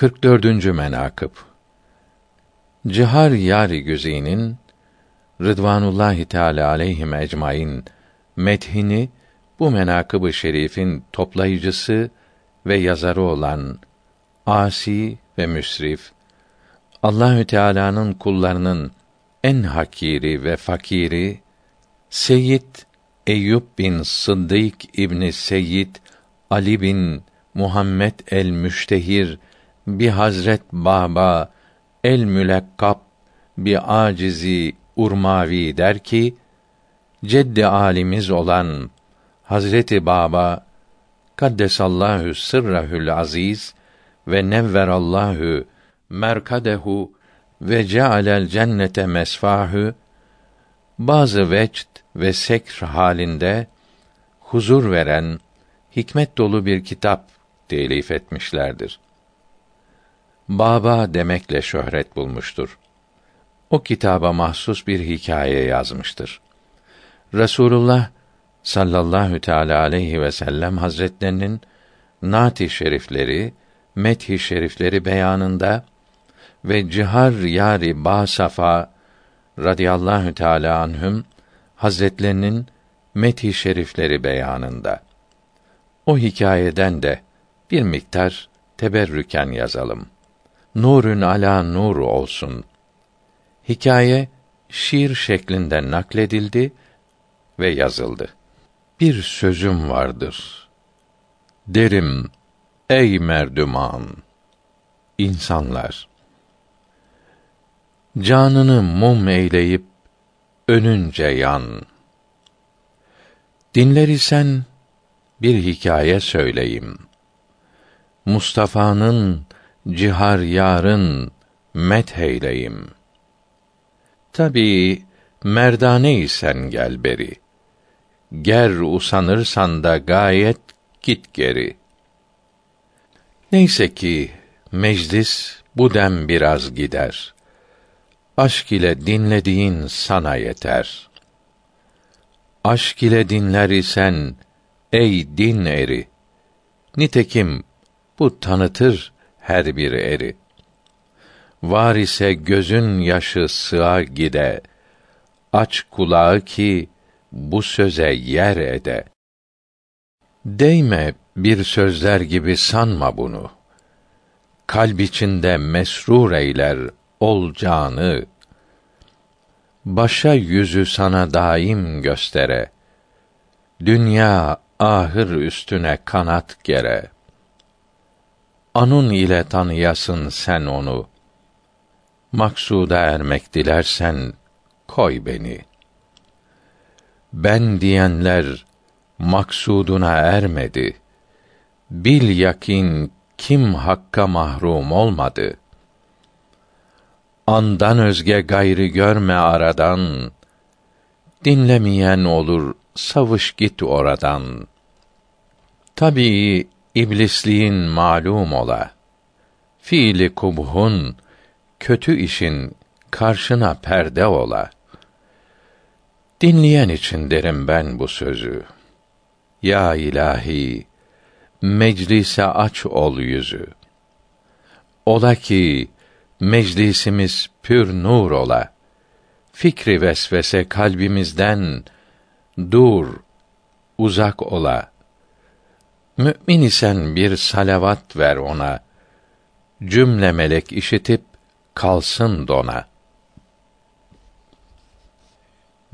44. menakıb Cihar Yari Güzey'nin Rıdvanullahi Teala aleyhim ecmaîn methini bu menakıb-ı şerifin toplayıcısı ve yazarı olan asi ve müsrif Allahü Teala'nın kullarının en hakiri ve fakiri Seyyid Eyüp bin Sıddık İbni Seyyid Ali bin Muhammed el Müştehir bi Hazret Baba el Mülekkab bi acizi Urmavi der ki ceddi alimiz olan Hazreti Baba kaddesallahu sırrahül aziz ve nevverallahu merkadehu ve cealel cennete mesfahu bazı vecd ve sekr halinde huzur veren hikmet dolu bir kitap telif etmişlerdir. Baba demekle şöhret bulmuştur. O kitaba mahsus bir hikaye yazmıştır. Resulullah sallallahu teala aleyhi ve sellem hazretlerinin nati şerifleri, methi şerifleri beyanında ve cihar yari ba safa radıyallahu teala anhüm hazretlerinin methi şerifleri beyanında. O hikayeden de bir miktar teberrüken yazalım. Nurun ala nur olsun. Hikaye şiir şeklinde nakledildi ve yazıldı. Bir sözüm vardır. Derim, ey merdüman, insanlar, canını mum eyleyip önünce yan. Dinler isen bir hikaye söyleyeyim. Mustafa'nın cihar yarın metheyleyim. Tabii merdane isen gel beri. Ger usanırsan da gayet git geri. Neyse ki meclis bu dem biraz gider. Aşk ile dinlediğin sana yeter. Aşk ile dinler isen ey din eri. Nitekim bu tanıtır her bir eri. Var ise gözün yaşı sığa gide. Aç kulağı ki bu söze yer ede. Değme bir sözler gibi sanma bunu. Kalb içinde mesrur eyler ol canı. Başa yüzü sana daim göstere. Dünya ahır üstüne kanat gere. Anun ile tanıyasın sen onu. Maksuda ermek dilersen koy beni. Ben diyenler maksuduna ermedi. Bil yakin kim hakka mahrum olmadı. Andan özge gayrı görme aradan. Dinlemeyen olur, savuş git oradan. Tabii iblisliğin malum ola. Fiili kubhun, kötü işin karşına perde ola. Dinleyen için derim ben bu sözü. Ya ilahi, meclise aç ol yüzü. Ola ki meclisimiz pür nur ola. Fikri vesvese kalbimizden dur, uzak ola. Mü'min isen bir salavat ver ona. Cümle melek işitip kalsın dona.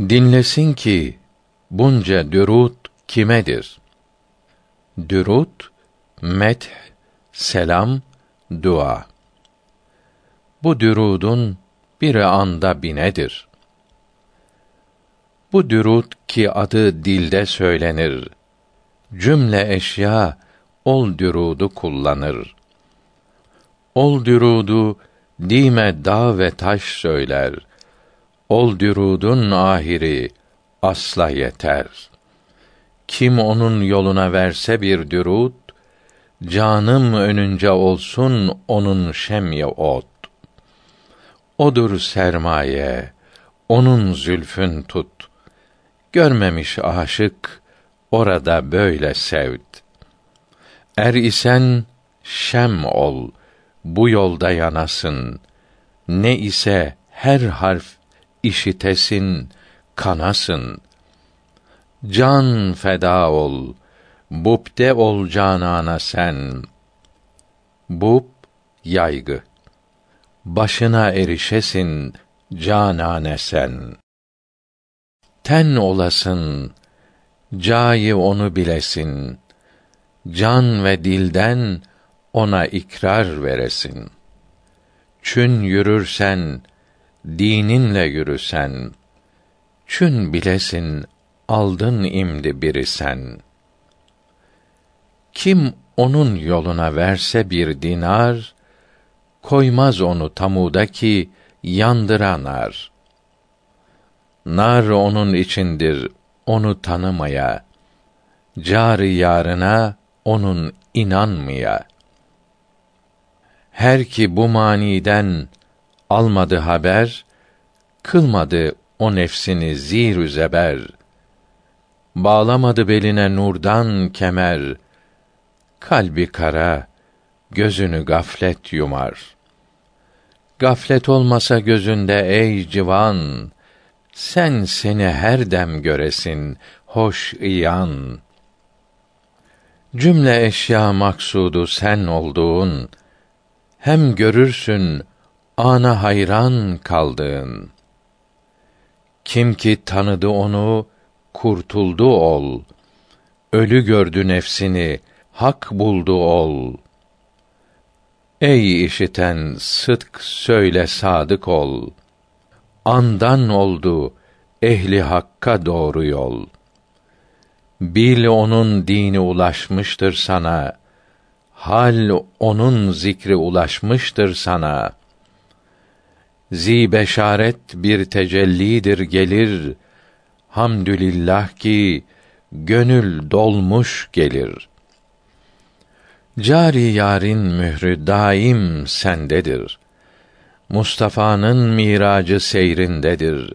Dinlesin ki bunca dürut kimedir? Dürut, met, selam, dua. Bu dürudun bir anda binedir. Bu dürut ki adı dilde söylenir. Cümle eşya ol dürudu kullanır. Ol dürudu dime dağ ve taş söyler. Ol dürudun ahiri asla yeter. Kim onun yoluna verse bir dürut, canım önünce olsun onun şemye ot. Odur sermaye, onun zülfün tut. Görmemiş aşık, orada böyle sevd. Er isen şem ol, bu yolda yanasın. Ne ise her harf işitesin, kanasın. Can feda ol, bupte ol canana sen. Bub yaygı. Başına erişesin canane sen. Ten olasın, cayı onu bilesin. Can ve dilden ona ikrar veresin. Çün yürürsen, dininle yürüsen, çün bilesin, aldın imdi biri sen. Kim onun yoluna verse bir dinar, koymaz onu tamuda ki yandıran nar. Nar onun içindir, onu tanımaya, cari yarına onun inanmaya. Her ki bu maniden almadı haber, kılmadı o nefsini zir zeber. Bağlamadı beline nurdan kemer, kalbi kara, gözünü gaflet yumar. Gaflet olmasa gözünde ey civan, sen seni her dem göresin, hoş iyan. Cümle eşya maksudu sen olduğun, hem görürsün ana hayran kaldığın. Kim ki tanıdı onu, kurtuldu ol. Ölü gördü nefsini, hak buldu ol. Ey işiten sıdk söyle sadık ol. Andan oldu ehli hakka doğru yol. Bil onun dini ulaşmıştır sana. Hal onun zikri ulaşmıştır sana. Zi beşaret bir tecellidir gelir. Hamdülillah ki gönül dolmuş gelir. Cari yarın mührü daim sendedir. Mustafa'nın miracı seyrindedir.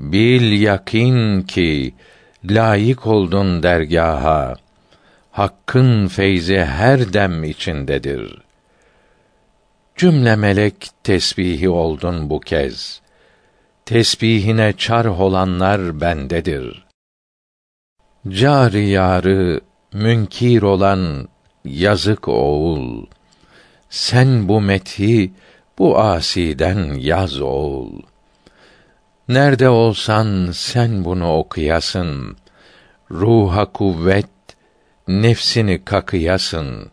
Bil yakin ki layık oldun dergaha. Hakkın feyzi her dem içindedir. Cümle melek tesbihi oldun bu kez. Tesbihine çarh olanlar bendedir. Cari yarı münkir olan yazık oğul. Sen bu methi bu asiden yaz oğul. Nerede olsan sen bunu okuyasın. Ruha kuvvet, nefsini kakıyasın.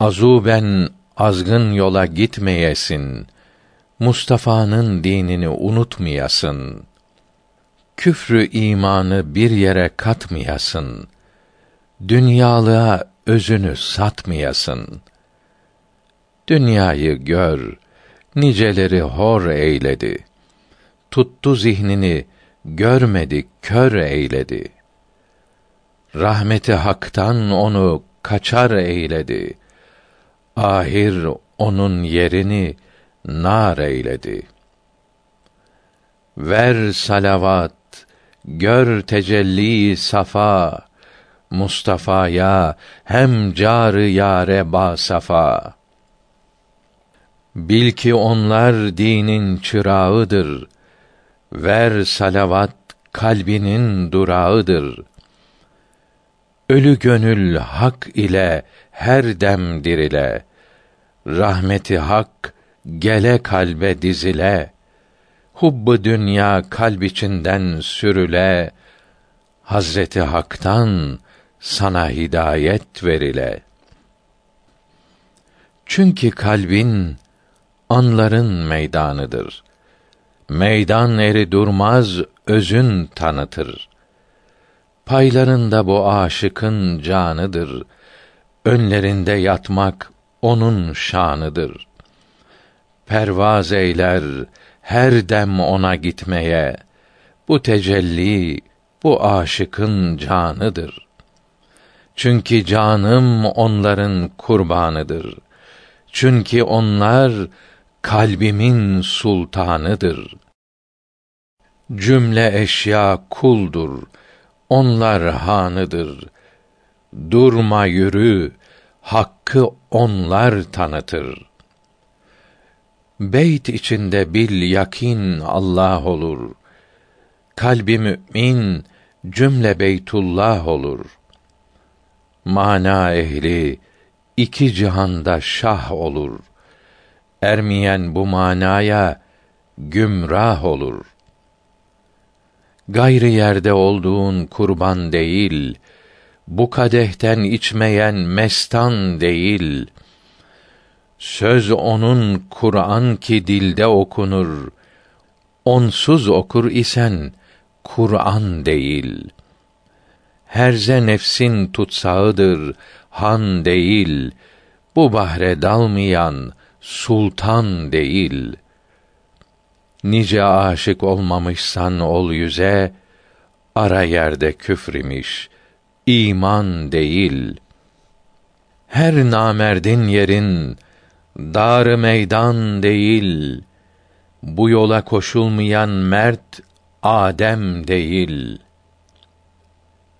Azuben azgın yola gitmeyesin. Mustafa'nın dinini unutmayasın. Küfrü imanı bir yere katmayasın. Dünyalığa özünü satmayasın. Dünyayı gör, niceleri hor eyledi. Tuttu zihnini, görmedi, kör eyledi. Rahmeti haktan onu kaçar eyledi. Ahir onun yerini nar eyledi. Ver salavat, gör tecelli safa, Mustafa'ya hem carı yare ba safa. Bil ki onlar dinin çırağıdır. Ver salavat kalbinin durağıdır. Ölü gönül hak ile her dem dirile. Rahmeti hak gele kalbe dizile. Hubbu dünya kalb içinden sürüle. Hazreti Hak'tan sana hidayet verile. Çünkü kalbin anların meydanıdır. Meydan eri durmaz, özün tanıtır. Paylarında bu aşıkın canıdır. Önlerinde yatmak onun şanıdır. Pervaz eyler her dem ona gitmeye. Bu tecelli bu aşıkın canıdır. Çünkü canım onların kurbanıdır. Çünkü onlar kalbimin sultanıdır. Cümle eşya kuldur. Onlar hanıdır. Durma yürü, hakkı onlar tanıtır. Beyt içinde bil yakin Allah olur. Kalbi mümin cümle Beytullah olur. Mana ehli iki cihanda şah olur. Ermeyen bu manaya gümrah olur. Gayrı yerde olduğun kurban değil, bu kadehten içmeyen mestan değil. Söz onun Kur'an ki dilde okunur. Onsuz okur isen Kur'an değil. Herze nefsin tutsağıdır, han değil. Bu bahre dalmayan sultan değil. Nice aşık olmamışsan ol yüze, ara yerde küfrimiş, iman değil. Her namerdin yerin dar meydan değil. Bu yola koşulmayan mert Adem değil.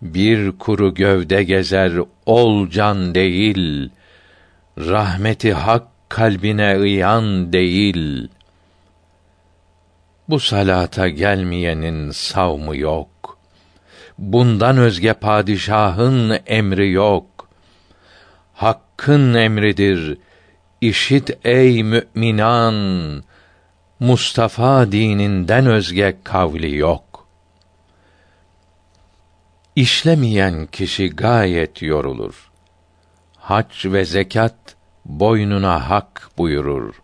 Bir kuru gövde gezer ol can değil. Rahmeti hak kalbine ıyan değil. Bu salata gelmeyenin savmı yok. Bundan özge padişahın emri yok. Hakkın emridir. İşit ey müminan. Mustafa dininden özge kavli yok. İşlemeyen kişi gayet yorulur. Hac ve zekat boynuna hak buyurur.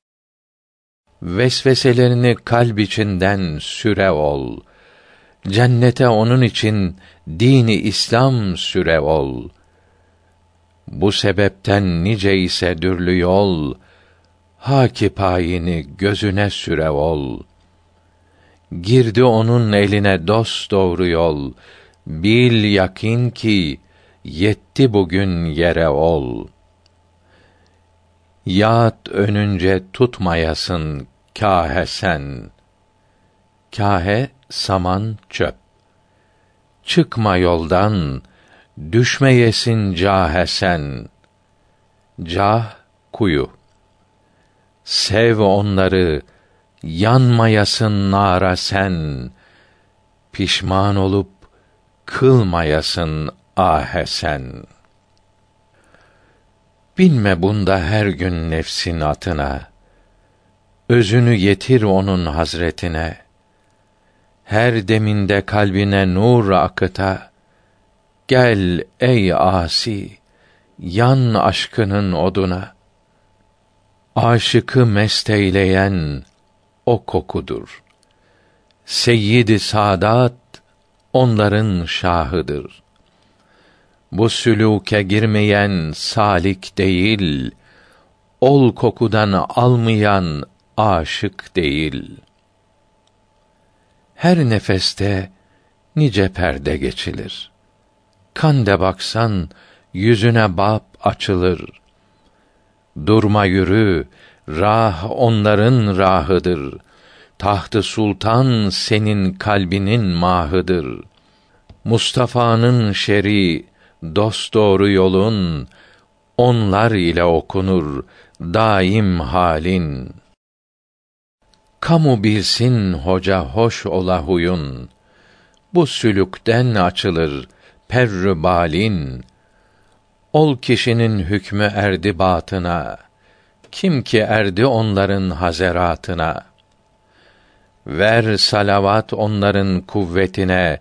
Vesveselerini kalb içinden süre ol. Cennete onun için dini İslam süre ol. Bu sebepten nice ise dürlü yol, haki payini gözüne süre ol. Girdi onun eline dost doğru yol, bil yakin ki yetti bugün yere ol. Yat önünce tutmayasın kâhe sen. Kâhe saman çöp. Çıkma yoldan, düşmeyesin cahe sen. Cah kuyu. Sev onları, yanmayasın nara sen. Pişman olup kılmayasın ahe sen. Binme bunda her gün nefsin atına. Özünü yetir onun hazretine. Her deminde kalbine nur akıta. Gel ey asi, yan aşkının oduna. Aşıkı mesteyleyen o kokudur. Seyyid-i Sadat onların şahıdır. Bu sülûke girmeyen salik değil, ol kokudan almayan aşık değil. Her nefeste nice perde geçilir. Kan de baksan yüzüne bab açılır. Durma yürü, rah onların rahıdır. Tahtı sultan senin kalbinin mahıdır. Mustafa'nın şeri dost doğru yolun onlar ile okunur daim halin. Kamu bilsin hoca hoş ola huyun. Bu sülükten açılır perrü balin. Ol kişinin hükmü erdi batına. Kim ki erdi onların hazeratına. Ver salavat onların kuvvetine.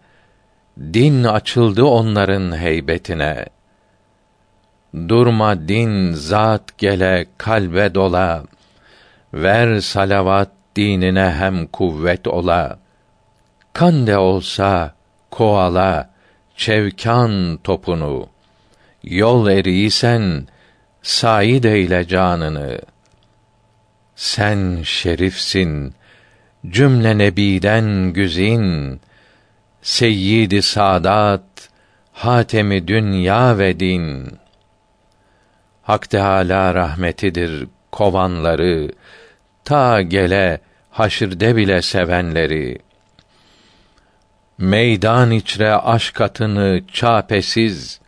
Din açıldı onların heybetine. Durma din zat gele kalbe dola. Ver salavat dinine hem kuvvet ola. Kan de olsa koala çevkan topunu. Yol eriysen said eyle canını. Sen şerifsin, cümle nebiden güzin, Seyyid-i Sadat, hatemi dünya ve din. Hak Teâlâ rahmetidir kovanları, ta gele haşirde bile sevenleri. Meydan içre aşk atını çapesiz,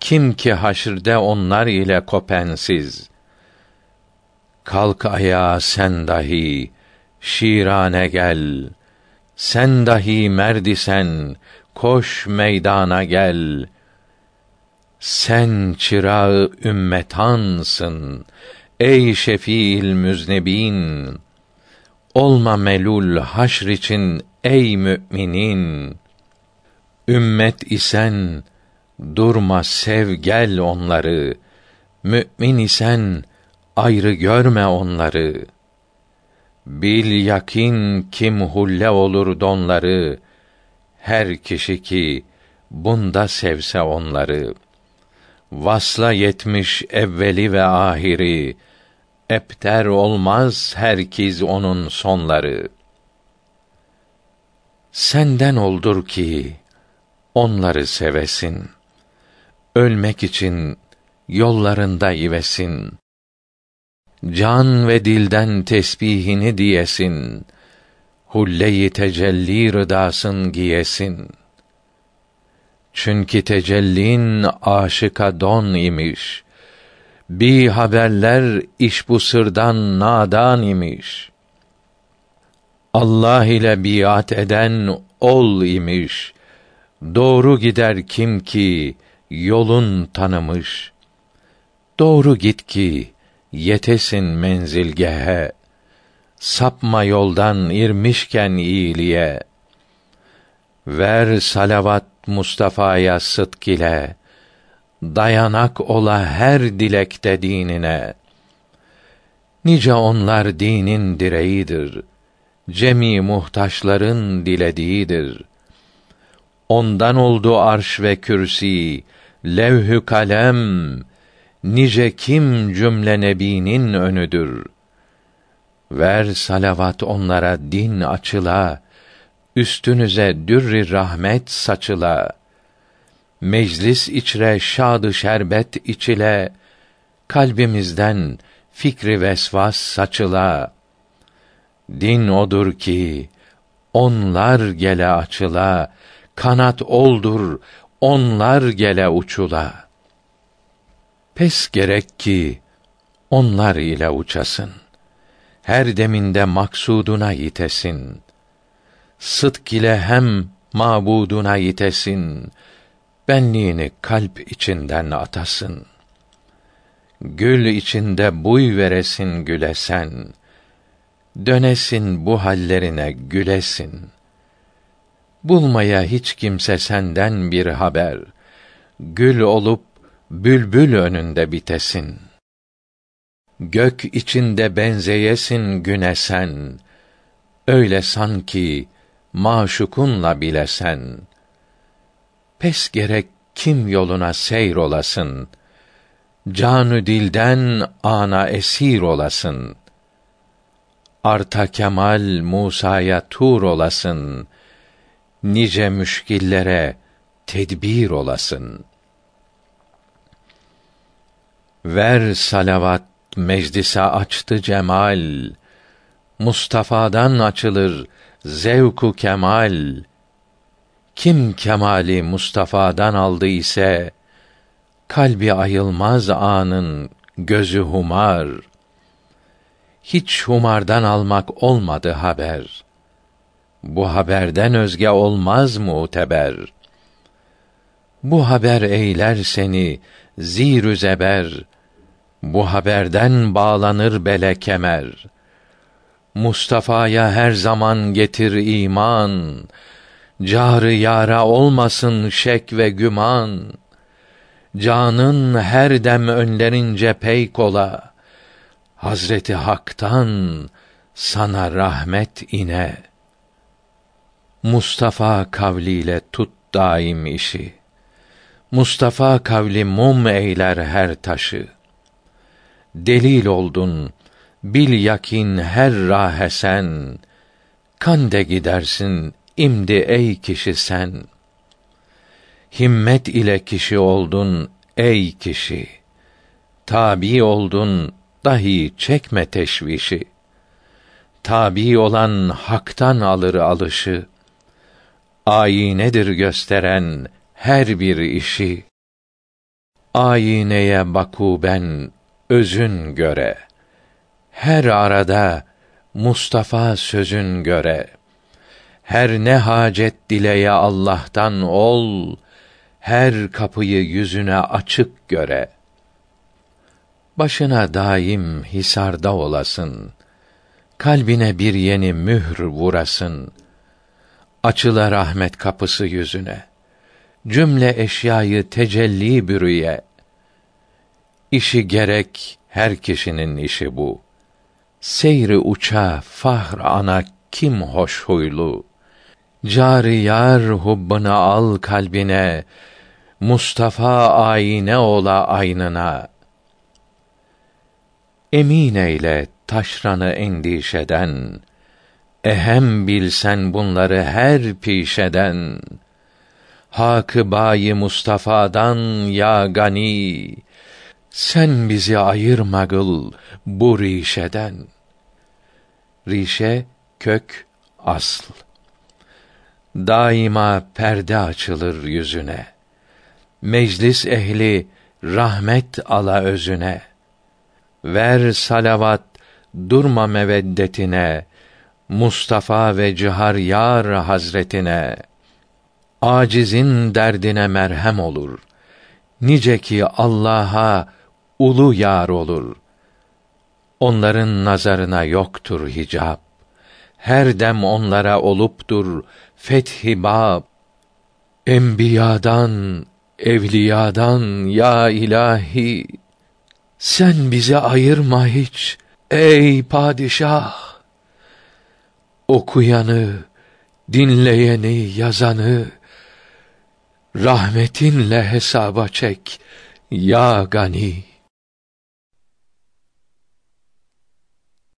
Kim ki haşrde onlar ile kopensiz. Kalk ayağa sen dahi, şirane gel. Sen dahi merdisen, koş meydana gel. Sen çırağı ümmetansın, ey şefiil müznebin. Olma melul haşr için ey müminin. Ümmet isen durma sev gel onları. Mümin isen ayrı görme onları. Bil yakin kim hulle olur donları. Her kişi ki bunda sevse onları. Vasla yetmiş evveli ve ahiri. Epter olmaz herkiz onun sonları. Senden oldur ki onları sevesin. Ölmek için yollarında ivesin. Can ve dilden tesbihini diyesin. Hulle-i tecelli rıdasın giyesin. Çünkü tecellin aşıka don imiş. Bi haberler iş bu sırdan nadan imiş. Allah ile biat eden ol imiş. Doğru gider kim ki yolun tanımış. Doğru git ki yetesin menzilgehe. Sapma yoldan irmişken iyiliğe. Ver salavat Mustafa'ya sıdk ile. Dayanak ola her dilekte dinine. Nice onlar dinin direğidir. Cemi muhtaçların dilediğidir. Ondan oldu arş ve kürsi, levhü kalem, nice kim cümle nebinin önüdür. Ver salavat onlara din açıla, üstünüze dürri rahmet saçıla. Meclis içre şadı şerbet içile, kalbimizden fikri vesvas saçıla. Din odur ki onlar gele açıla, kanat oldur onlar gele uçula. Pes gerek ki onlar ile uçasın. Her deminde maksuduna yitesin. Sıdk ile hem mabuduna yitesin. Benliğini kalp içinden atasın. Gül içinde buy veresin gülesen. Dönesin bu hallerine gülesin.'' Bulmaya hiç kimse senden bir haber. Gül olup bülbül önünde bitesin. Gök içinde benzeyesin güne sen. Öyle sanki maşukunla bilesen. Pes gerek kim yoluna seyr olasın. Canı dilden ana esir olasın. Arta kemal Musa'ya tur olasın.'' nice müşkillere tedbir olasın. Ver salavat meclise açtı cemal. Mustafa'dan açılır zevku kemal. Kim kemali Mustafa'dan aldı ise kalbi ayılmaz anın gözü humar. Hiç humardan almak olmadı haber bu haberden özge olmaz muteber. Bu haber eyler seni zir zeber. Bu haberden bağlanır bele kemer. Mustafa'ya her zaman getir iman. Carı yara olmasın şek ve güman. Canın her dem önlerince peyk ola. Hazreti Hak'tan sana rahmet ine.'' Mustafa kavliyle tut daim işi. Mustafa kavli mum eyler her taşı. Delil oldun, bil yakin her rahe sen. Kan de gidersin imdi ey kişi sen. Himmet ile kişi oldun ey kişi. Tabi oldun dahi çekme teşvişi. Tabi olan haktan alır alışı ayinedir gösteren her bir işi Ayineye baku ben özün göre. Her arada Mustafa sözün göre. Her ne hacet dileye Allah'tan ol, her kapıyı yüzüne açık göre. Başına daim hisarda olasın. Kalbine bir yeni mühr vurasın. Açıla rahmet kapısı yüzüne. Cümle eşyayı tecelli bürüye. İşi gerek her kişinin işi bu. Seyri uça fahr ana kim hoş huylu. Cari yar hubbına al kalbine. Mustafa ayine ola aynına. Emin eyle taşranı endişeden. Ehem bilsen bunları her pişeden. Hakı bayi Mustafa'dan ya gani. Sen bizi ayırma gıl bu rişeden. Rişe kök asl. Daima perde açılır yüzüne. Meclis ehli rahmet ala özüne. Ver salavat durma meveddetine. Mustafa ve Cihar Yar Hazretine acizin derdine merhem olur. Nice ki Allah'a ulu yar olur. Onların nazarına yoktur hicap. Her dem onlara oluptur fethi bab. Enbiyadan, evliyadan ya ilahi sen bizi ayırma hiç ey padişah. Okuyanı, dinleyeni, yazanı rahmetinle hesaba çek ya gani.